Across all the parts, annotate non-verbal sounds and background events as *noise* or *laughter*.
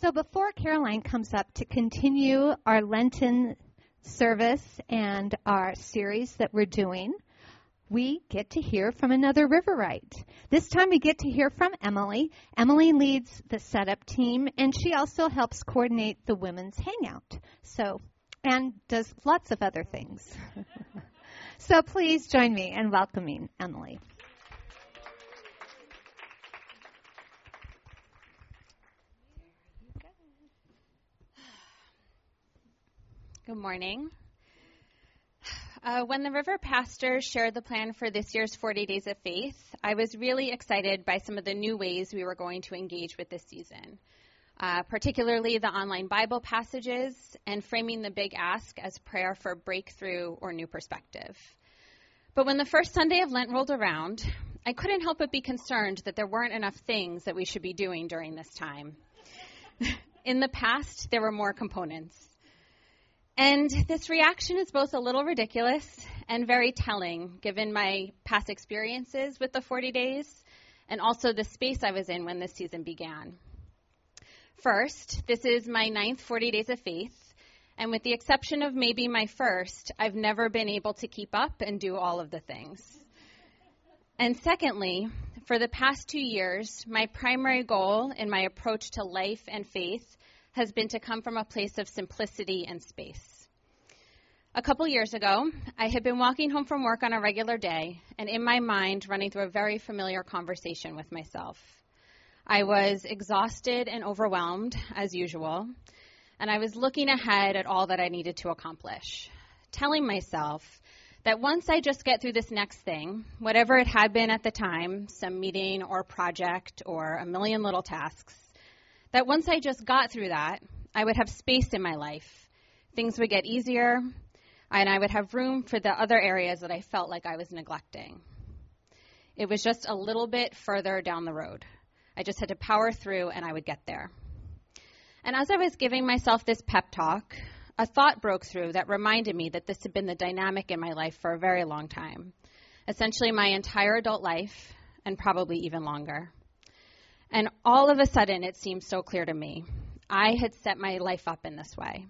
So before Caroline comes up to continue our Lenten service and our series that we're doing, we get to hear from another Riverite. This time we get to hear from Emily. Emily leads the setup team and she also helps coordinate the women's hangout. So, and does lots of other things. *laughs* so please join me in welcoming Emily. Good morning. Uh, when the River pastors shared the plan for this year's 40 Days of Faith, I was really excited by some of the new ways we were going to engage with this season, uh, particularly the online Bible passages and framing the big ask as prayer for breakthrough or new perspective. But when the first Sunday of Lent rolled around, I couldn't help but be concerned that there weren't enough things that we should be doing during this time. *laughs* In the past, there were more components. And this reaction is both a little ridiculous and very telling, given my past experiences with the 40 days and also the space I was in when this season began. First, this is my ninth 40 days of faith, and with the exception of maybe my first, I've never been able to keep up and do all of the things. And secondly, for the past two years, my primary goal in my approach to life and faith has been to come from a place of simplicity and space. A couple years ago, I had been walking home from work on a regular day, and in my mind, running through a very familiar conversation with myself. I was exhausted and overwhelmed, as usual, and I was looking ahead at all that I needed to accomplish, telling myself that once I just get through this next thing, whatever it had been at the time, some meeting or project or a million little tasks, that once I just got through that, I would have space in my life. Things would get easier, and I would have room for the other areas that I felt like I was neglecting. It was just a little bit further down the road. I just had to power through and I would get there. And as I was giving myself this pep talk, a thought broke through that reminded me that this had been the dynamic in my life for a very long time. Essentially, my entire adult life, and probably even longer. And all of a sudden, it seemed so clear to me. I had set my life up in this way.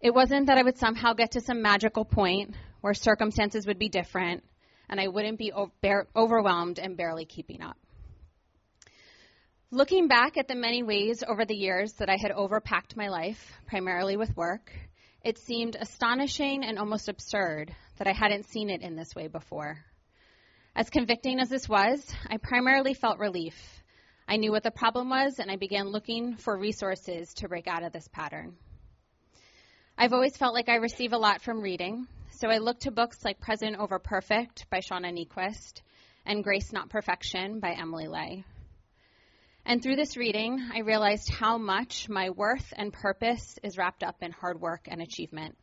It wasn't that I would somehow get to some magical point where circumstances would be different and I wouldn't be overwhelmed and barely keeping up. Looking back at the many ways over the years that I had overpacked my life, primarily with work, it seemed astonishing and almost absurd that I hadn't seen it in this way before. As convicting as this was, I primarily felt relief. I knew what the problem was, and I began looking for resources to break out of this pattern. I've always felt like I receive a lot from reading, so I looked to books like Present Over Perfect by Shauna Niequist and Grace Not Perfection by Emily Ley. And through this reading, I realized how much my worth and purpose is wrapped up in hard work and achievement.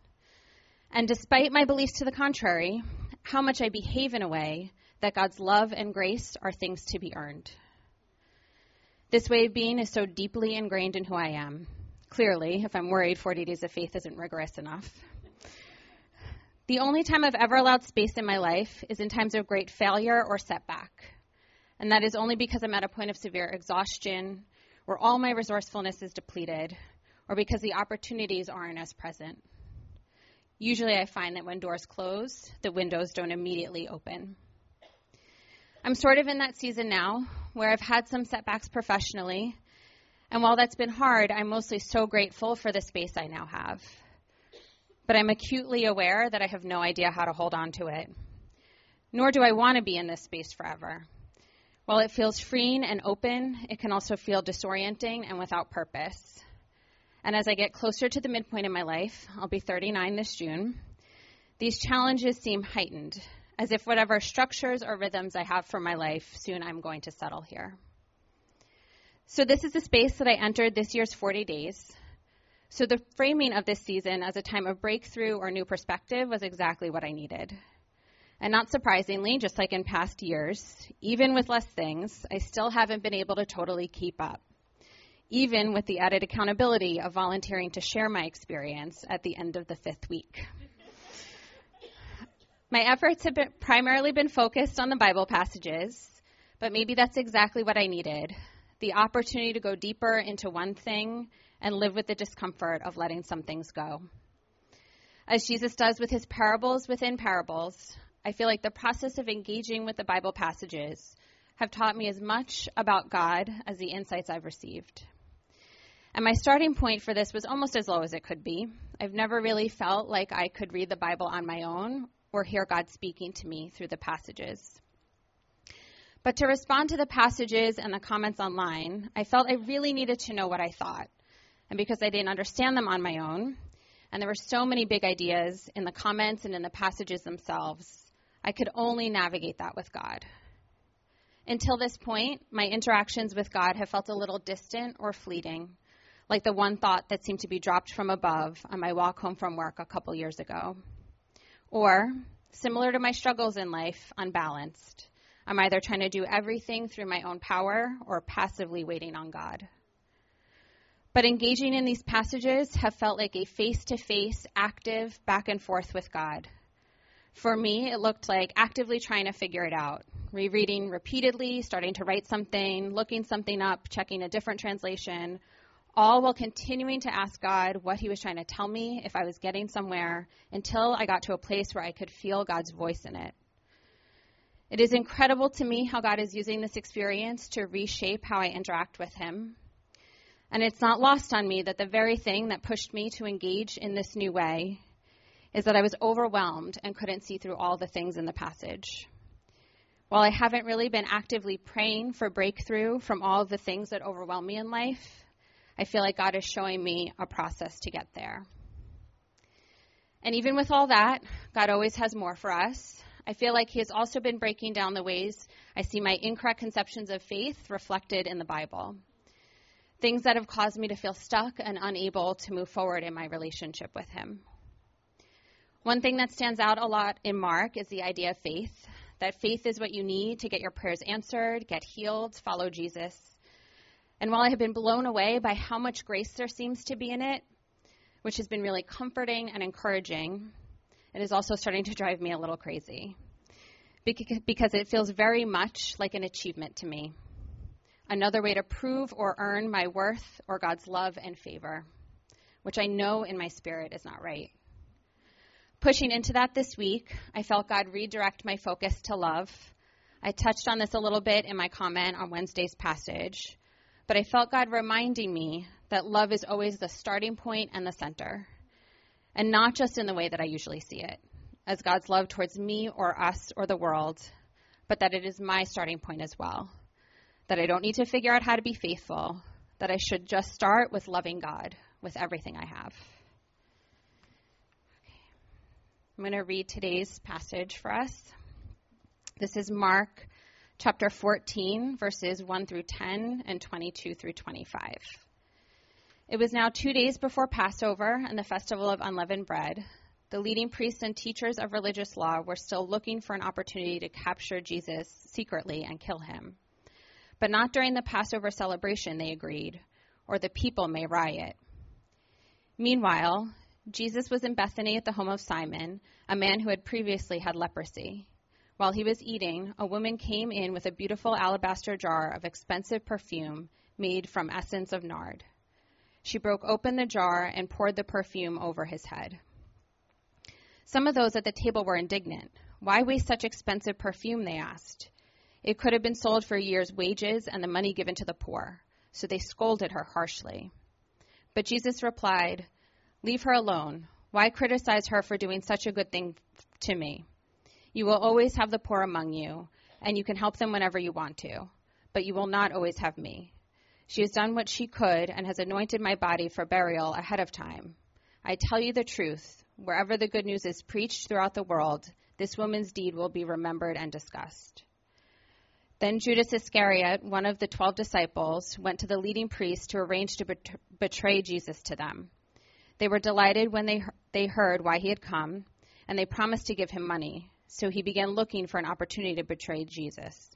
And despite my beliefs to the contrary, how much I behave in a way that God's love and grace are things to be earned. This way of being is so deeply ingrained in who I am clearly, if I'm worried 40 days of faith isn't rigorous enough. The only time I've ever allowed space in my life is in times of great failure or setback. And that is only because I'm at a point of severe exhaustion, where all my resourcefulness is depleted, or because the opportunities aren't as present. Usually I find that when doors close, the windows don't immediately open. I'm sort of in that season now where I've had some setbacks professionally, and while that's been hard, I'm mostly so grateful for the space I now have. But I'm acutely aware that I have no idea how to hold on to it. Nor do I want to be in this space forever. While it feels freeing and open, it can also feel disorienting and without purpose. And as I get closer to the midpoint in my life, I'll be 39 this June, these challenges seem heightened, as if whatever structures or rhythms I have for my life, soon I'm going to settle here. So, this is the space that I entered this year's 40 days. So, the framing of this season as a time of breakthrough or new perspective was exactly what I needed. And not surprisingly, just like in past years, even with less things, I still haven't been able to totally keep up, even with the added accountability of volunteering to share my experience at the end of the fifth week. My efforts have been, primarily been focused on the Bible passages, but maybe that's exactly what I needed the opportunity to go deeper into one thing and live with the discomfort of letting some things go. As Jesus does with his parables within parables, I feel like the process of engaging with the Bible passages have taught me as much about God as the insights I've received. And my starting point for this was almost as low as it could be. I've never really felt like I could read the Bible on my own or hear God speaking to me through the passages. But to respond to the passages and the comments online, I felt I really needed to know what I thought. And because I didn't understand them on my own, and there were so many big ideas in the comments and in the passages themselves, I could only navigate that with God. Until this point, my interactions with God have felt a little distant or fleeting, like the one thought that seemed to be dropped from above on my walk home from work a couple years ago. Or, similar to my struggles in life, unbalanced. I'm either trying to do everything through my own power or passively waiting on God. But engaging in these passages have felt like a face to face, active back and forth with God. For me, it looked like actively trying to figure it out, rereading repeatedly, starting to write something, looking something up, checking a different translation, all while continuing to ask God what He was trying to tell me if I was getting somewhere until I got to a place where I could feel God's voice in it. It is incredible to me how God is using this experience to reshape how I interact with Him. And it's not lost on me that the very thing that pushed me to engage in this new way is that I was overwhelmed and couldn't see through all the things in the passage. While I haven't really been actively praying for breakthrough from all of the things that overwhelm me in life, I feel like God is showing me a process to get there. And even with all that, God always has more for us. I feel like He has also been breaking down the ways I see my incorrect conceptions of faith reflected in the Bible. Things that have caused me to feel stuck and unable to move forward in my relationship with Him. One thing that stands out a lot in Mark is the idea of faith that faith is what you need to get your prayers answered, get healed, follow Jesus. And while I have been blown away by how much grace there seems to be in it, which has been really comforting and encouraging, it is also starting to drive me a little crazy because it feels very much like an achievement to me. Another way to prove or earn my worth or God's love and favor, which I know in my spirit is not right. Pushing into that this week, I felt God redirect my focus to love. I touched on this a little bit in my comment on Wednesday's passage, but I felt God reminding me that love is always the starting point and the center, and not just in the way that I usually see it, as God's love towards me or us or the world, but that it is my starting point as well. That I don't need to figure out how to be faithful, that I should just start with loving God with everything I have. I'm going to read today's passage for us. This is Mark chapter 14, verses 1 through 10 and 22 through 25. It was now two days before Passover and the festival of unleavened bread. The leading priests and teachers of religious law were still looking for an opportunity to capture Jesus secretly and kill him. But not during the Passover celebration, they agreed, or the people may riot. Meanwhile, Jesus was in Bethany at the home of Simon, a man who had previously had leprosy. While he was eating, a woman came in with a beautiful alabaster jar of expensive perfume made from essence of nard. She broke open the jar and poured the perfume over his head. Some of those at the table were indignant. Why waste such expensive perfume? They asked. It could have been sold for a year's wages and the money given to the poor. So they scolded her harshly. But Jesus replied, Leave her alone. Why criticize her for doing such a good thing to me? You will always have the poor among you, and you can help them whenever you want to, but you will not always have me. She has done what she could and has anointed my body for burial ahead of time. I tell you the truth wherever the good news is preached throughout the world, this woman's deed will be remembered and discussed. Then Judas Iscariot, one of the twelve disciples, went to the leading priests to arrange to betray Jesus to them. They were delighted when they, they heard why he had come, and they promised to give him money. So he began looking for an opportunity to betray Jesus.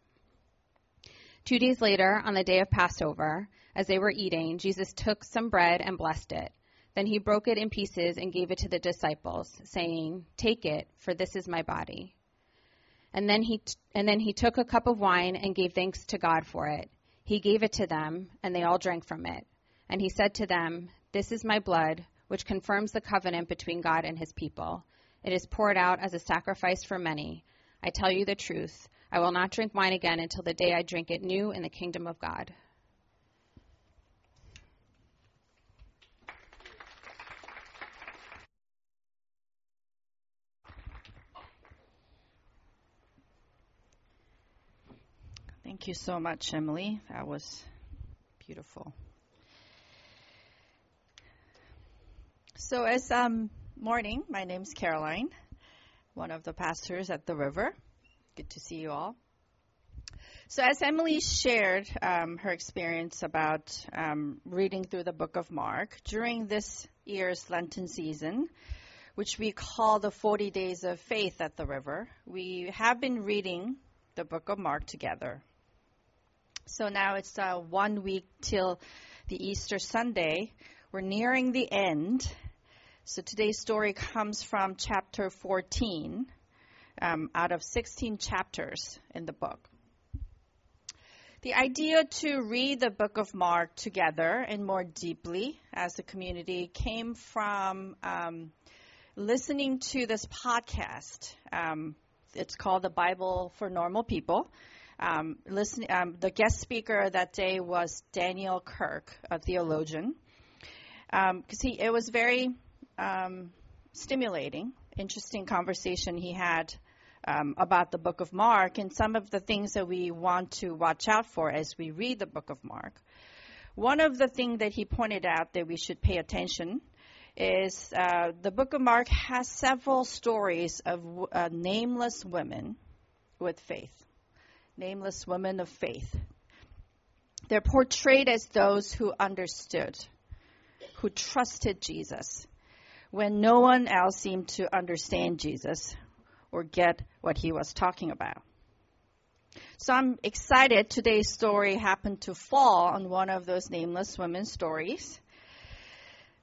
Two days later, on the day of Passover, as they were eating, Jesus took some bread and blessed it. Then he broke it in pieces and gave it to the disciples, saying, Take it, for this is my body. And then he, t- and then he took a cup of wine and gave thanks to God for it. He gave it to them, and they all drank from it. And he said to them, This is my blood, which confirms the covenant between God and his people. It is poured out as a sacrifice for many. I tell you the truth. I will not drink wine again until the day I drink it new in the kingdom of God. Thank you so much, Emily. That was beautiful. So, as um, morning, my name's Caroline, one of the pastors at the river. Good to see you all. So, as Emily shared um, her experience about um, reading through the book of Mark during this year's Lenten season, which we call the 40 Days of Faith at the river, we have been reading the book of Mark together. So now it's uh, one week till the Easter Sunday. We're nearing the end. So today's story comes from chapter 14 um, out of 16 chapters in the book. The idea to read the book of Mark together and more deeply as a community came from um, listening to this podcast. Um, it's called The Bible for Normal People. Um, listen, um, the guest speaker that day was Daniel Kirk, a theologian. Because um, he, it was very um, stimulating, interesting conversation he had um, about the book of Mark and some of the things that we want to watch out for as we read the book of Mark. One of the things that he pointed out that we should pay attention is uh, the book of Mark has several stories of uh, nameless women with faith nameless women of faith. They're portrayed as those who understood, who trusted Jesus, when no one else seemed to understand Jesus or get what he was talking about. So I'm excited today's story happened to fall on one of those nameless women's stories.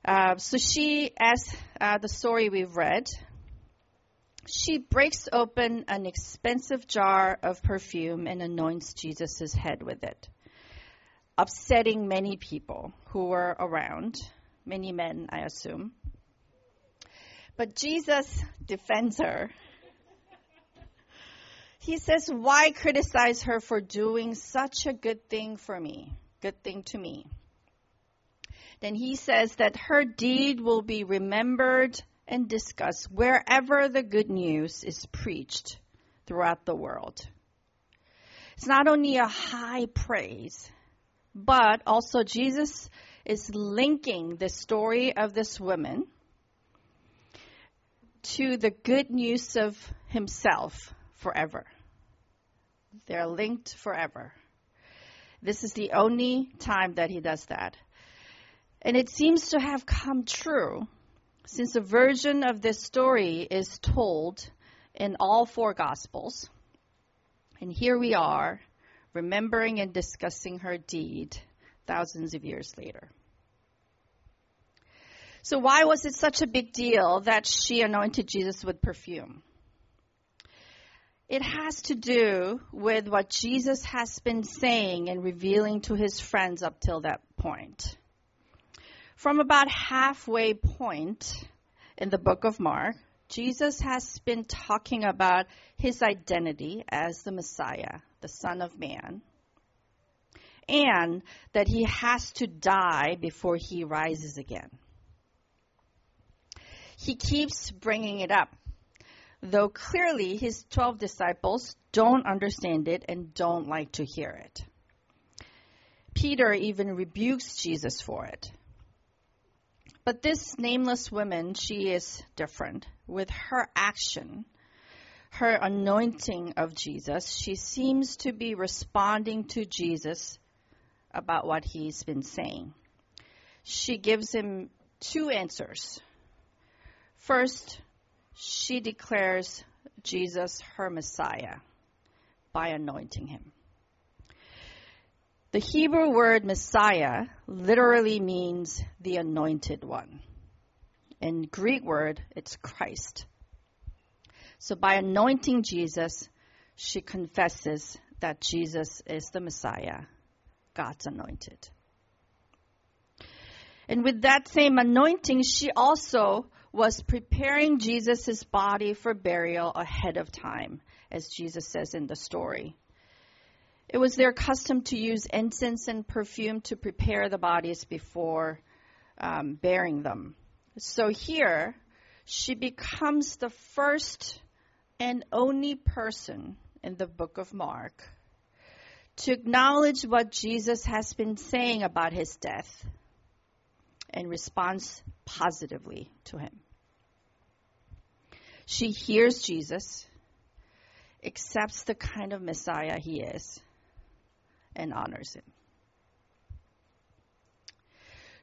Uh, so she, as uh, the story we've read, she breaks open an expensive jar of perfume and anoints Jesus' head with it, upsetting many people who were around, many men, I assume. But Jesus defends her. He says, Why criticize her for doing such a good thing for me, good thing to me? Then he says that her deed will be remembered and discussed wherever the good news is preached throughout the world. It's not only a high praise, but also Jesus is linking the story of this woman to the good news of himself forever. They're linked forever. This is the only time that he does that. And it seems to have come true since a version of this story is told in all four Gospels, and here we are, remembering and discussing her deed thousands of years later. So, why was it such a big deal that she anointed Jesus with perfume? It has to do with what Jesus has been saying and revealing to his friends up till that point. From about halfway point in the book of Mark, Jesus has been talking about his identity as the Messiah, the Son of Man, and that he has to die before he rises again. He keeps bringing it up, though clearly his 12 disciples don't understand it and don't like to hear it. Peter even rebukes Jesus for it. But this nameless woman, she is different. With her action, her anointing of Jesus, she seems to be responding to Jesus about what he's been saying. She gives him two answers. First, she declares Jesus her Messiah by anointing him. The Hebrew word Messiah literally means the anointed one. In Greek word, it's Christ. So by anointing Jesus, she confesses that Jesus is the Messiah, God's anointed. And with that same anointing, she also was preparing Jesus' body for burial ahead of time, as Jesus says in the story. It was their custom to use incense and perfume to prepare the bodies before um, burying them. So here, she becomes the first and only person in the book of Mark to acknowledge what Jesus has been saying about his death and responds positively to him. She hears Jesus, accepts the kind of Messiah he is, and honors him.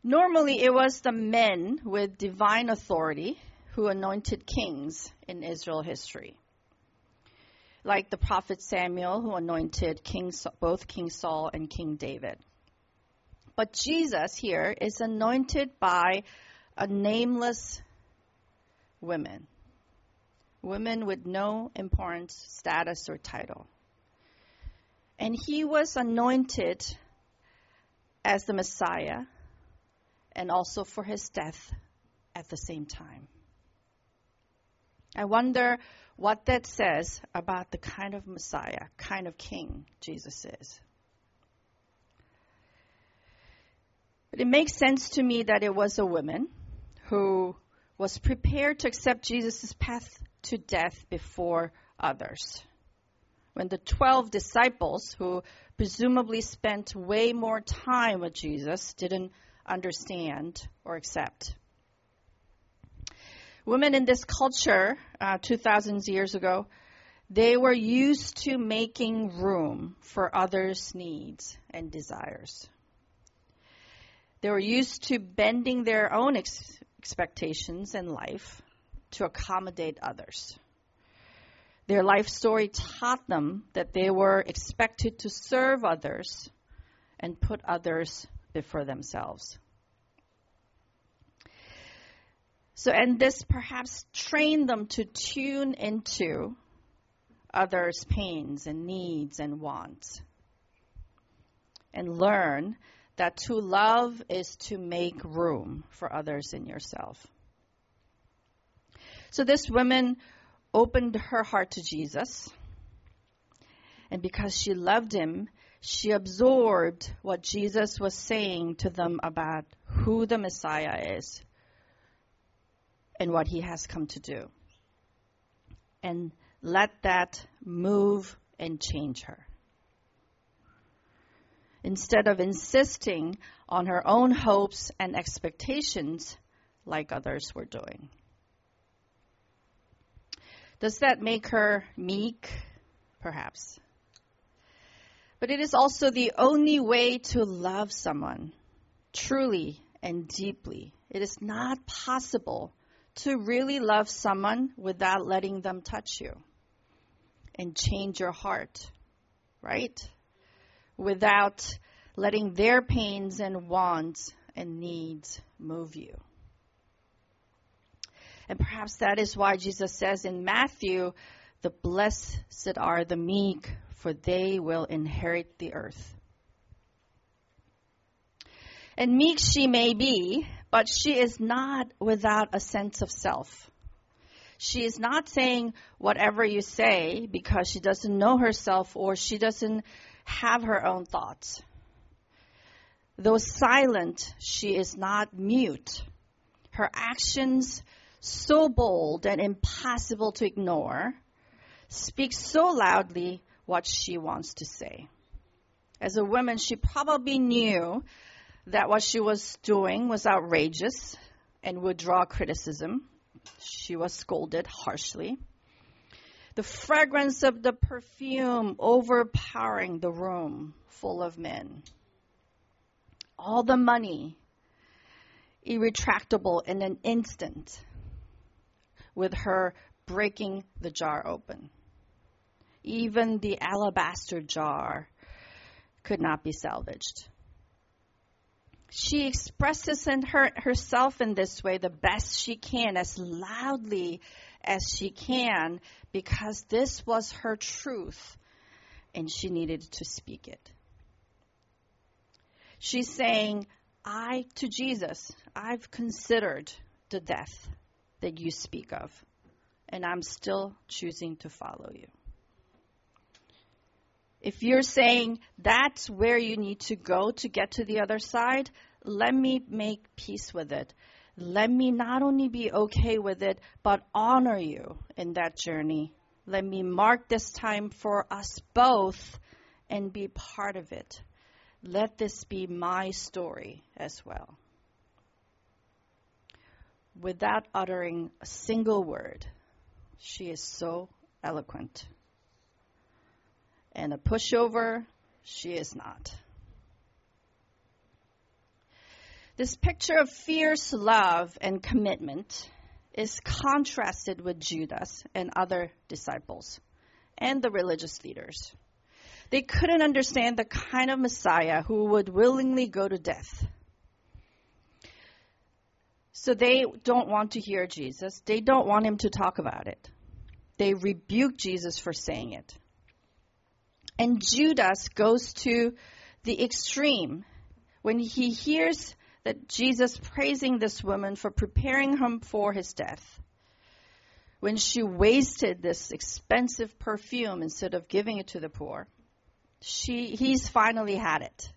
Normally, it was the men with divine authority who anointed kings in Israel history. Like the prophet Samuel, who anointed King, both King Saul and King David. But Jesus here is anointed by a nameless woman. Women with no importance, status, or title. And he was anointed as the Messiah and also for his death at the same time. I wonder what that says about the kind of Messiah, kind of king Jesus is. But it makes sense to me that it was a woman who was prepared to accept Jesus' path to death before others. When the 12 disciples, who presumably spent way more time with Jesus, didn't understand or accept. Women in this culture, uh, 2,000 years ago, they were used to making room for others' needs and desires. They were used to bending their own ex- expectations in life to accommodate others. Their life story taught them that they were expected to serve others and put others before themselves. So, and this perhaps trained them to tune into others' pains and needs and wants and learn that to love is to make room for others in yourself. So this woman opened her heart to Jesus. And because she loved him, she absorbed what Jesus was saying to them about who the Messiah is and what he has come to do. And let that move and change her. Instead of insisting on her own hopes and expectations like others were doing. Does that make her meek? Perhaps. But it is also the only way to love someone truly and deeply. It is not possible to really love someone without letting them touch you and change your heart, right? Without letting their pains and wants and needs move you. And perhaps that is why Jesus says in Matthew, the blessed are the meek, for they will inherit the earth. And meek she may be, but she is not without a sense of self. She is not saying whatever you say because she doesn't know herself or she doesn't have her own thoughts. Though silent, she is not mute. Her actions, so bold and impossible to ignore, speaks so loudly what she wants to say. As a woman, she probably knew that what she was doing was outrageous and would draw criticism. She was scolded harshly. The fragrance of the perfume overpowering the room full of men. All the money irretractable in an instant with her breaking the jar open. Even the alabaster jar could not be salvaged. She expresses in her, herself in this way the best she can, as loudly as she can, because this was her truth and she needed to speak it. She's saying, I, to Jesus, I've considered the death that you speak of, and I'm still choosing to follow you. If you're saying that's where you need to go to get to the other side, let me make peace with it. Let me not only be okay with it, but honor you in that journey. Let me mark this time for us both and be part of it. Let this be my story as well. Without uttering a single word, she is so eloquent. And a pushover, she is not. This picture of fierce love and commitment is contrasted with Judas and other disciples and the religious leaders. They couldn't understand the kind of Messiah who would willingly go to death. So they don't want to hear Jesus. They don't want him to talk about it. They rebuke Jesus for saying it. And Judas goes to the extreme when he hears that Jesus praising this woman for preparing him for his death. When she wasted this expensive perfume instead of giving it to the poor, she, he's finally had it.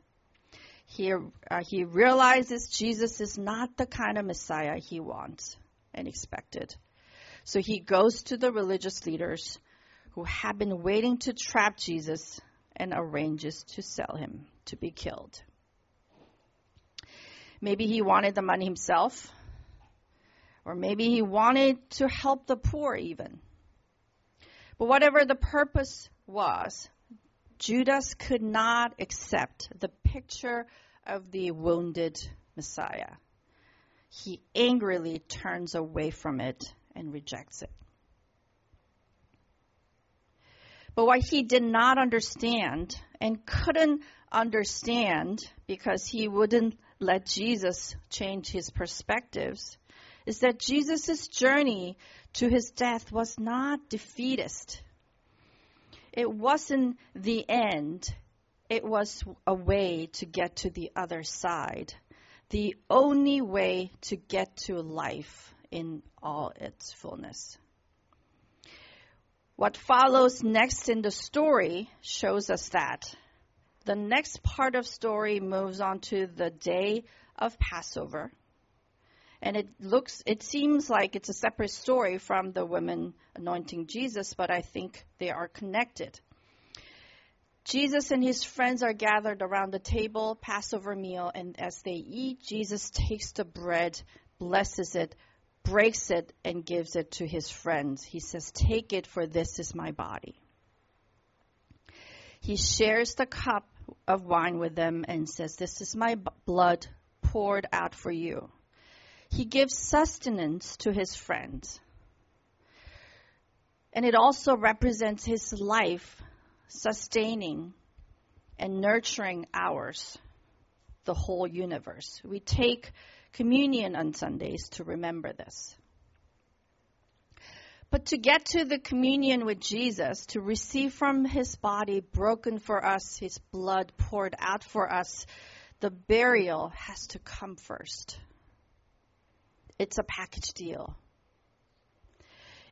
He, uh, he realizes Jesus is not the kind of Messiah he wants and expected. So he goes to the religious leaders who have been waiting to trap Jesus and arranges to sell him to be killed. Maybe he wanted the money himself, or maybe he wanted to help the poor even. But whatever the purpose was, Judas could not accept the picture of the wounded Messiah. He angrily turns away from it and rejects it. But what he did not understand and couldn't understand because he wouldn't let Jesus change his perspectives is that Jesus' journey to his death was not defeatist. It wasn't the end, it was a way to get to the other side. The only way to get to life in all its fullness. What follows next in the story shows us that the next part of story moves on to the day of Passover. And it looks, it seems like it's a separate story from the women anointing Jesus, but I think they are connected. Jesus and his friends are gathered around the table, Passover meal, and as they eat, Jesus takes the bread, blesses it, breaks it, and gives it to his friends. He says, Take it, for this is my body. He shares the cup of wine with them and says, This is my blood poured out for you. He gives sustenance to his friends. And it also represents his life sustaining and nurturing ours, the whole universe. We take communion on Sundays to remember this. But to get to the communion with Jesus, to receive from his body broken for us, his blood poured out for us, the burial has to come first. It's a package deal.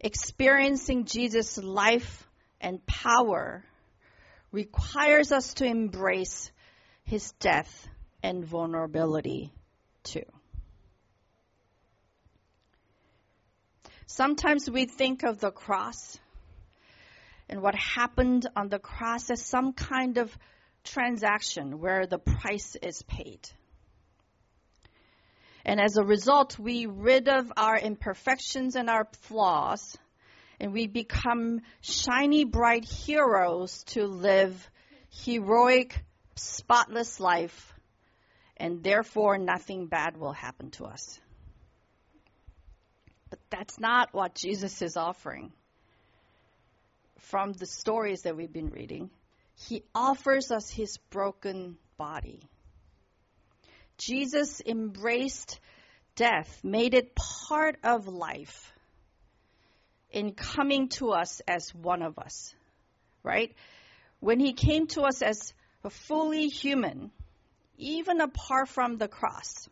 Experiencing Jesus' life and power requires us to embrace his death and vulnerability too. Sometimes we think of the cross and what happened on the cross as some kind of transaction where the price is paid. And as a result, we rid of our imperfections and our flaws, and we become shiny, bright heroes to live heroic, spotless life, and therefore nothing bad will happen to us. But that's not what Jesus is offering. From the stories that we've been reading, he offers us his broken body. Jesus embraced death, made it part of life in coming to us as one of us, right? When he came to us as a fully human, even apart from the cross.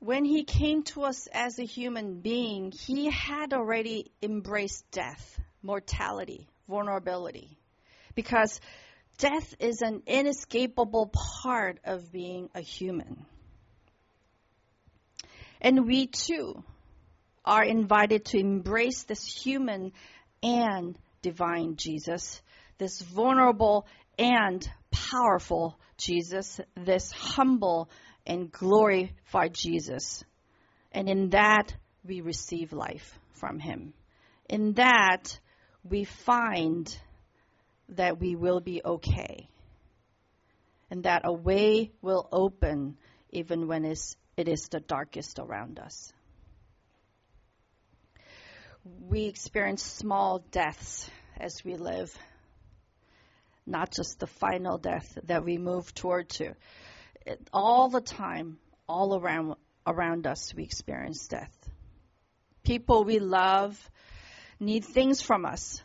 When he came to us as a human being, he had already embraced death, mortality, vulnerability. Because death is an inescapable part of being a human. And we too are invited to embrace this human and divine Jesus, this vulnerable and powerful Jesus, this humble and glorified Jesus. And in that, we receive life from him. In that, we find that we will be okay. And that a way will open even when it's, the darkest around us. We experience small deaths as we live, not just the final death that we move toward to. It, all the time, all around around us, we experience death. People we love need things from us,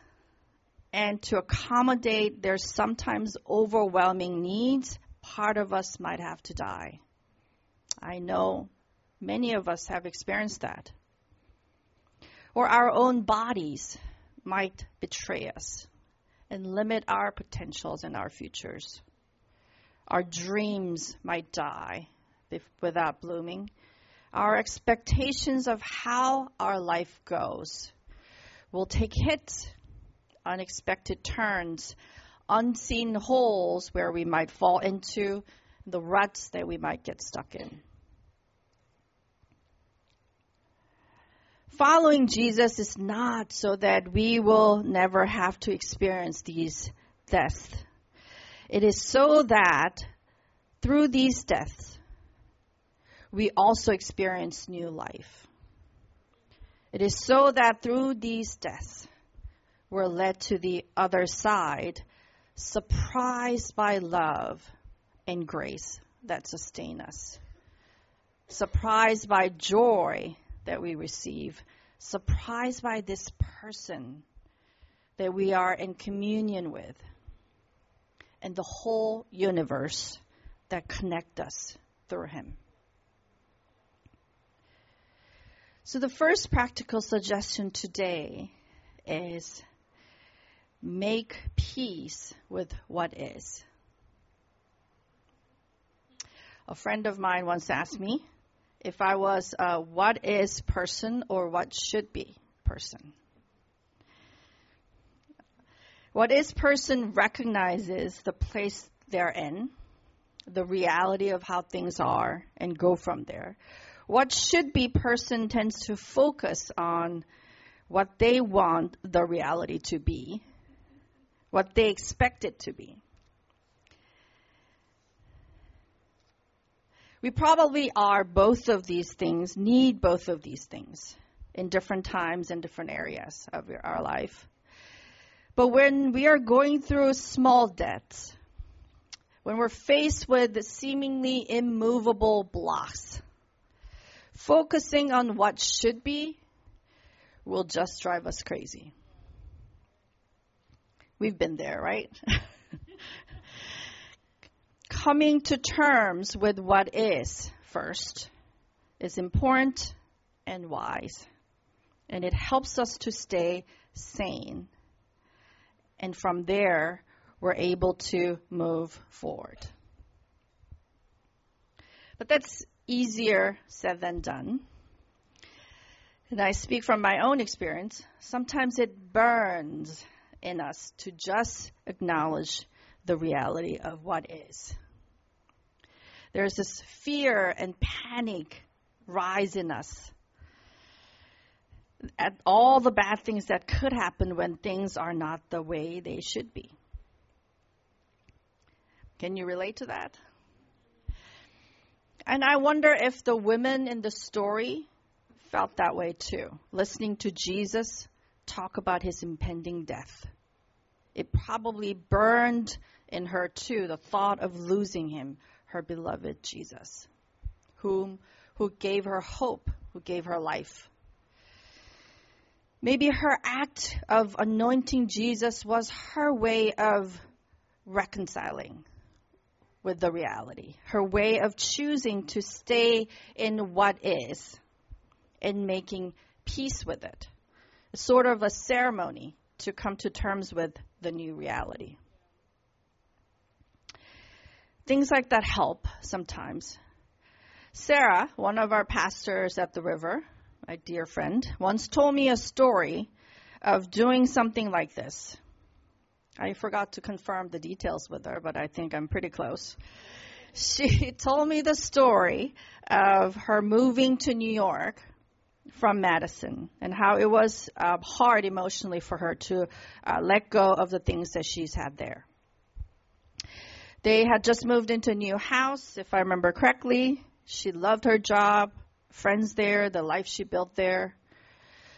and to accommodate their sometimes overwhelming needs, part of us might have to die. I know many of us have experienced that. Or our own bodies might betray us and limit our potentials and our futures. Our dreams might die without blooming. Our expectations of how our life goes will take hits, unexpected turns, unseen holes where we might fall into, the ruts that we might get stuck in. Following Jesus is not so that we will never have to experience these deaths. It is so that through these deaths, we also experience new life. It is so that through these deaths, we're led to the other side, surprised by love and grace that sustain us, surprised by joy that we receive, surprised by this person that we are in communion with, and the whole universe that connect us through him. So the first practical suggestion today is make peace with what is. A friend of mine once asked me, if I was a what is person or what should be person. What is person recognizes the place they're in, the reality of how things are, and go from there. What should be person tends to focus on what they want the reality to be, what they expect it to be. We probably are both of these things, need both of these things in different times and different areas of our life. But when we are going through small debts, when we're faced with seemingly immovable blocks, focusing on what should be will just drive us crazy. We've been there, right? *laughs* coming to terms with what is first is important and wise. And it helps us to stay sane. And from there, we're able to move forward. But that's easier said than done. And I speak from my own experience. Sometimes it burns in us to just acknowledge the reality of what is. There's this fear and panic rise in us at all the bad things that could happen when things are not the way they should be. Can you relate to that? And I wonder if the women in the story felt that way too, listening to Jesus talk about his impending death. It probably burned in her too, the thought of losing him, her beloved Jesus, whom who gave her hope, who gave her life. Maybe her act of anointing Jesus was her way of reconciling with the reality, her way of choosing to stay in what is and making peace with it. It's sort of a ceremony to come to terms with the new reality. Things like that help sometimes. Sarah, one of our pastors at the river, my dear friend, once told me a story of doing something like this. I forgot to confirm the details with her, but I think I'm pretty close. *laughs* She told me the story of her moving to New York from Madison and how it was uh, hard emotionally for her to uh, let go of the things that she's had there. They had just moved into a new house, if I remember correctly. She loved her job, friends there, the life she built there.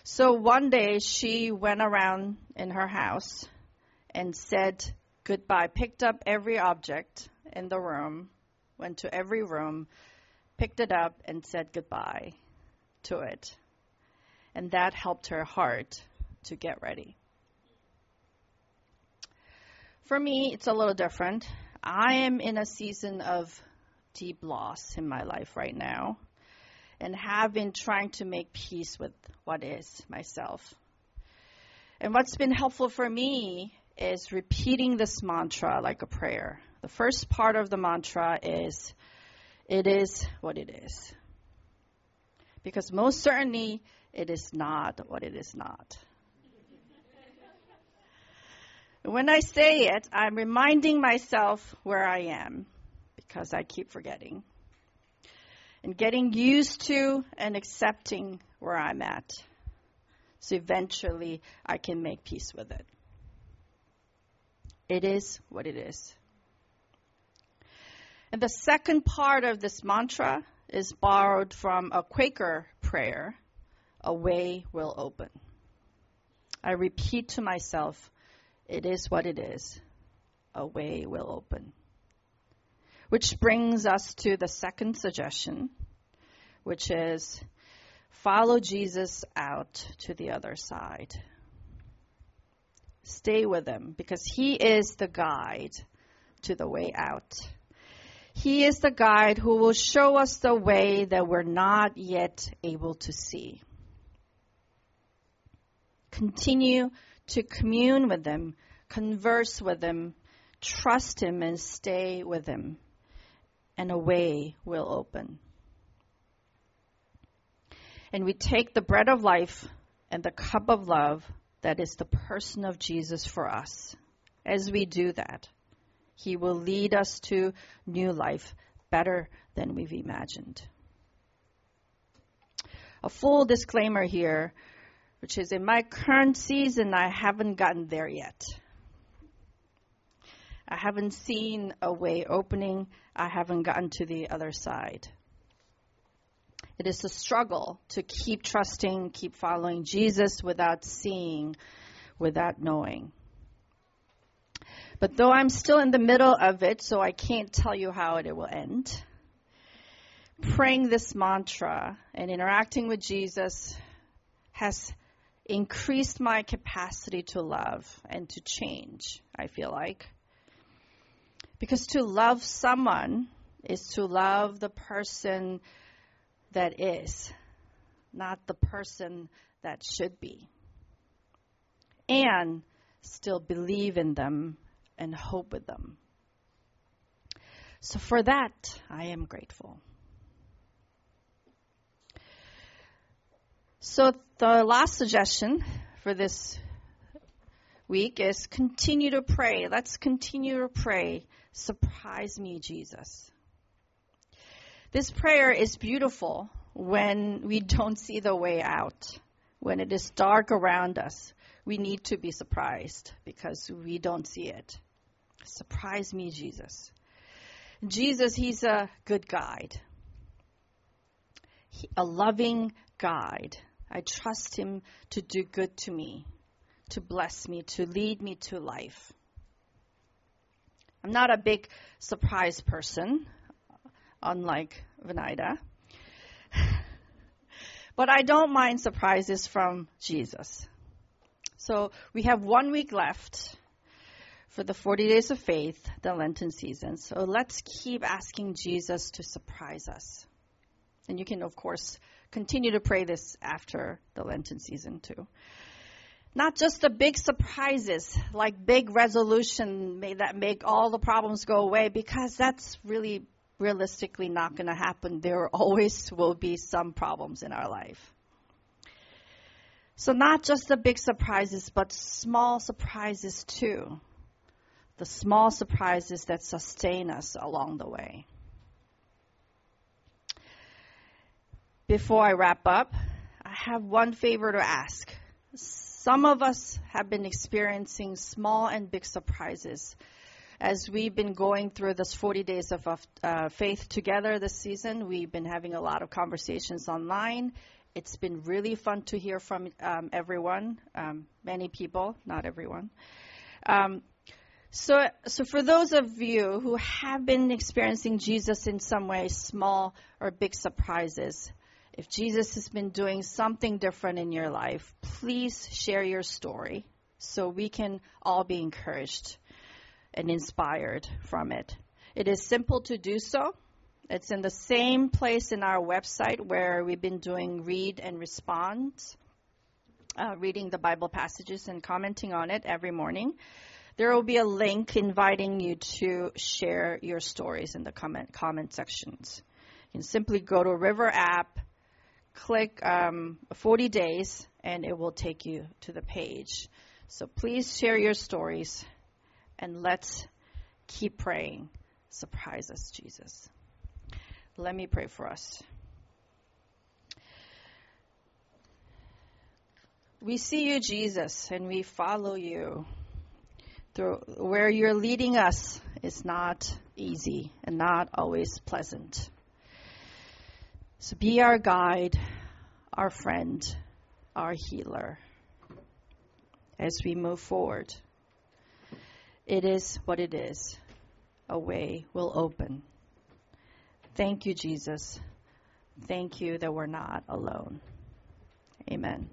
So one day she went around in her house and said goodbye, picked up every object in the room, went to every room, picked it up, and said goodbye to it. And that helped her heart to get ready. For me, it's a little different. I am in a season of deep loss in my life right now and have been trying to make peace with what is myself. And what's been helpful for me is repeating this mantra like a prayer. The first part of the mantra is, It is what it is. Because most certainly, it is not what it is not. When I say it, I'm reminding myself where I am because I keep forgetting. And getting used to and accepting where I'm at. So eventually I can make peace with it. It is what it is. And the second part of this mantra is borrowed from a Quaker prayer a way will open. I repeat to myself, it is what it is. A way will open. Which brings us to the second suggestion, which is follow Jesus out to the other side. Stay with him because he is the guide to the way out. He is the guide who will show us the way that we're not yet able to see. Continue to commune with him converse with Him, trust Him, and stay with Him, and a way will open. And we take the bread of life and the cup of love that is the person of Jesus for us. As we do that, He will lead us to new life better than we've imagined. A full disclaimer here, which is in my current season, I haven't gotten there yet. I haven't seen a way opening. I haven't gotten to the other side. It is a struggle to keep trusting, keep following Jesus without seeing, without knowing. But though I'm still in the middle of it, so I can't tell you how it will end, praying this mantra and interacting with Jesus has increased my capacity to love and to change, I feel like. Because to love someone is to love the person that is, not the person that should be. And still believe in them and hope with them. So for that, I am grateful. So the last suggestion for this week is continue to pray. Let's continue to pray Surprise me, Jesus. This prayer is beautiful when we don't see the way out, when it is dark around us. We need to be surprised because we don't see it. Surprise me, Jesus. Jesus, He's a good guide, he, a loving guide. I trust Him to do good to me, to bless me, to lead me to life. I'm not a big surprise person, unlike Venida. *laughs* but I don't mind surprises from Jesus. So we have one week left. for the 40 days of faith, the Lenten season. So let's keep asking Jesus to surprise us. And you can, of course, continue to pray this after the Lenten season too. Not just the big surprises, like big resolution may that make all the problems go away, because that's really realistically not going to happen. There always will be some problems in our life. So not just the big surprises, but small surprises too. The small surprises that sustain us along the way. Before I wrap up, I have one favor to ask. Some of us have been experiencing small and big surprises as we've been going through this 40 days of uh, faith together this season. We've been having a lot of conversations online. It's been really fun to hear from um, everyone, um, many people, not everyone. Um, so, so for those of you who have been experiencing Jesus in some way, small or big surprises, if Jesus has been doing something different in your life, please share your story so we can all be encouraged and inspired from it. It is simple to do so. It's in the same place in our website where we've been doing read and respond, uh, reading the Bible passages and commenting on it every morning. There will be a link inviting you to share your stories in the comment comment sections. You can simply go to River app, click um, 40 days, and it will take you to the page. So please share your stories, and let's keep praying. Surprise us, Jesus. Let me pray for us. We see you, Jesus, and we follow you. Through where you're leading us is not easy and not always pleasant. So be our guide, our friend, our healer as we move forward. It is what it is. A way will open. Thank you, Jesus. Thank you that we're not alone. Amen.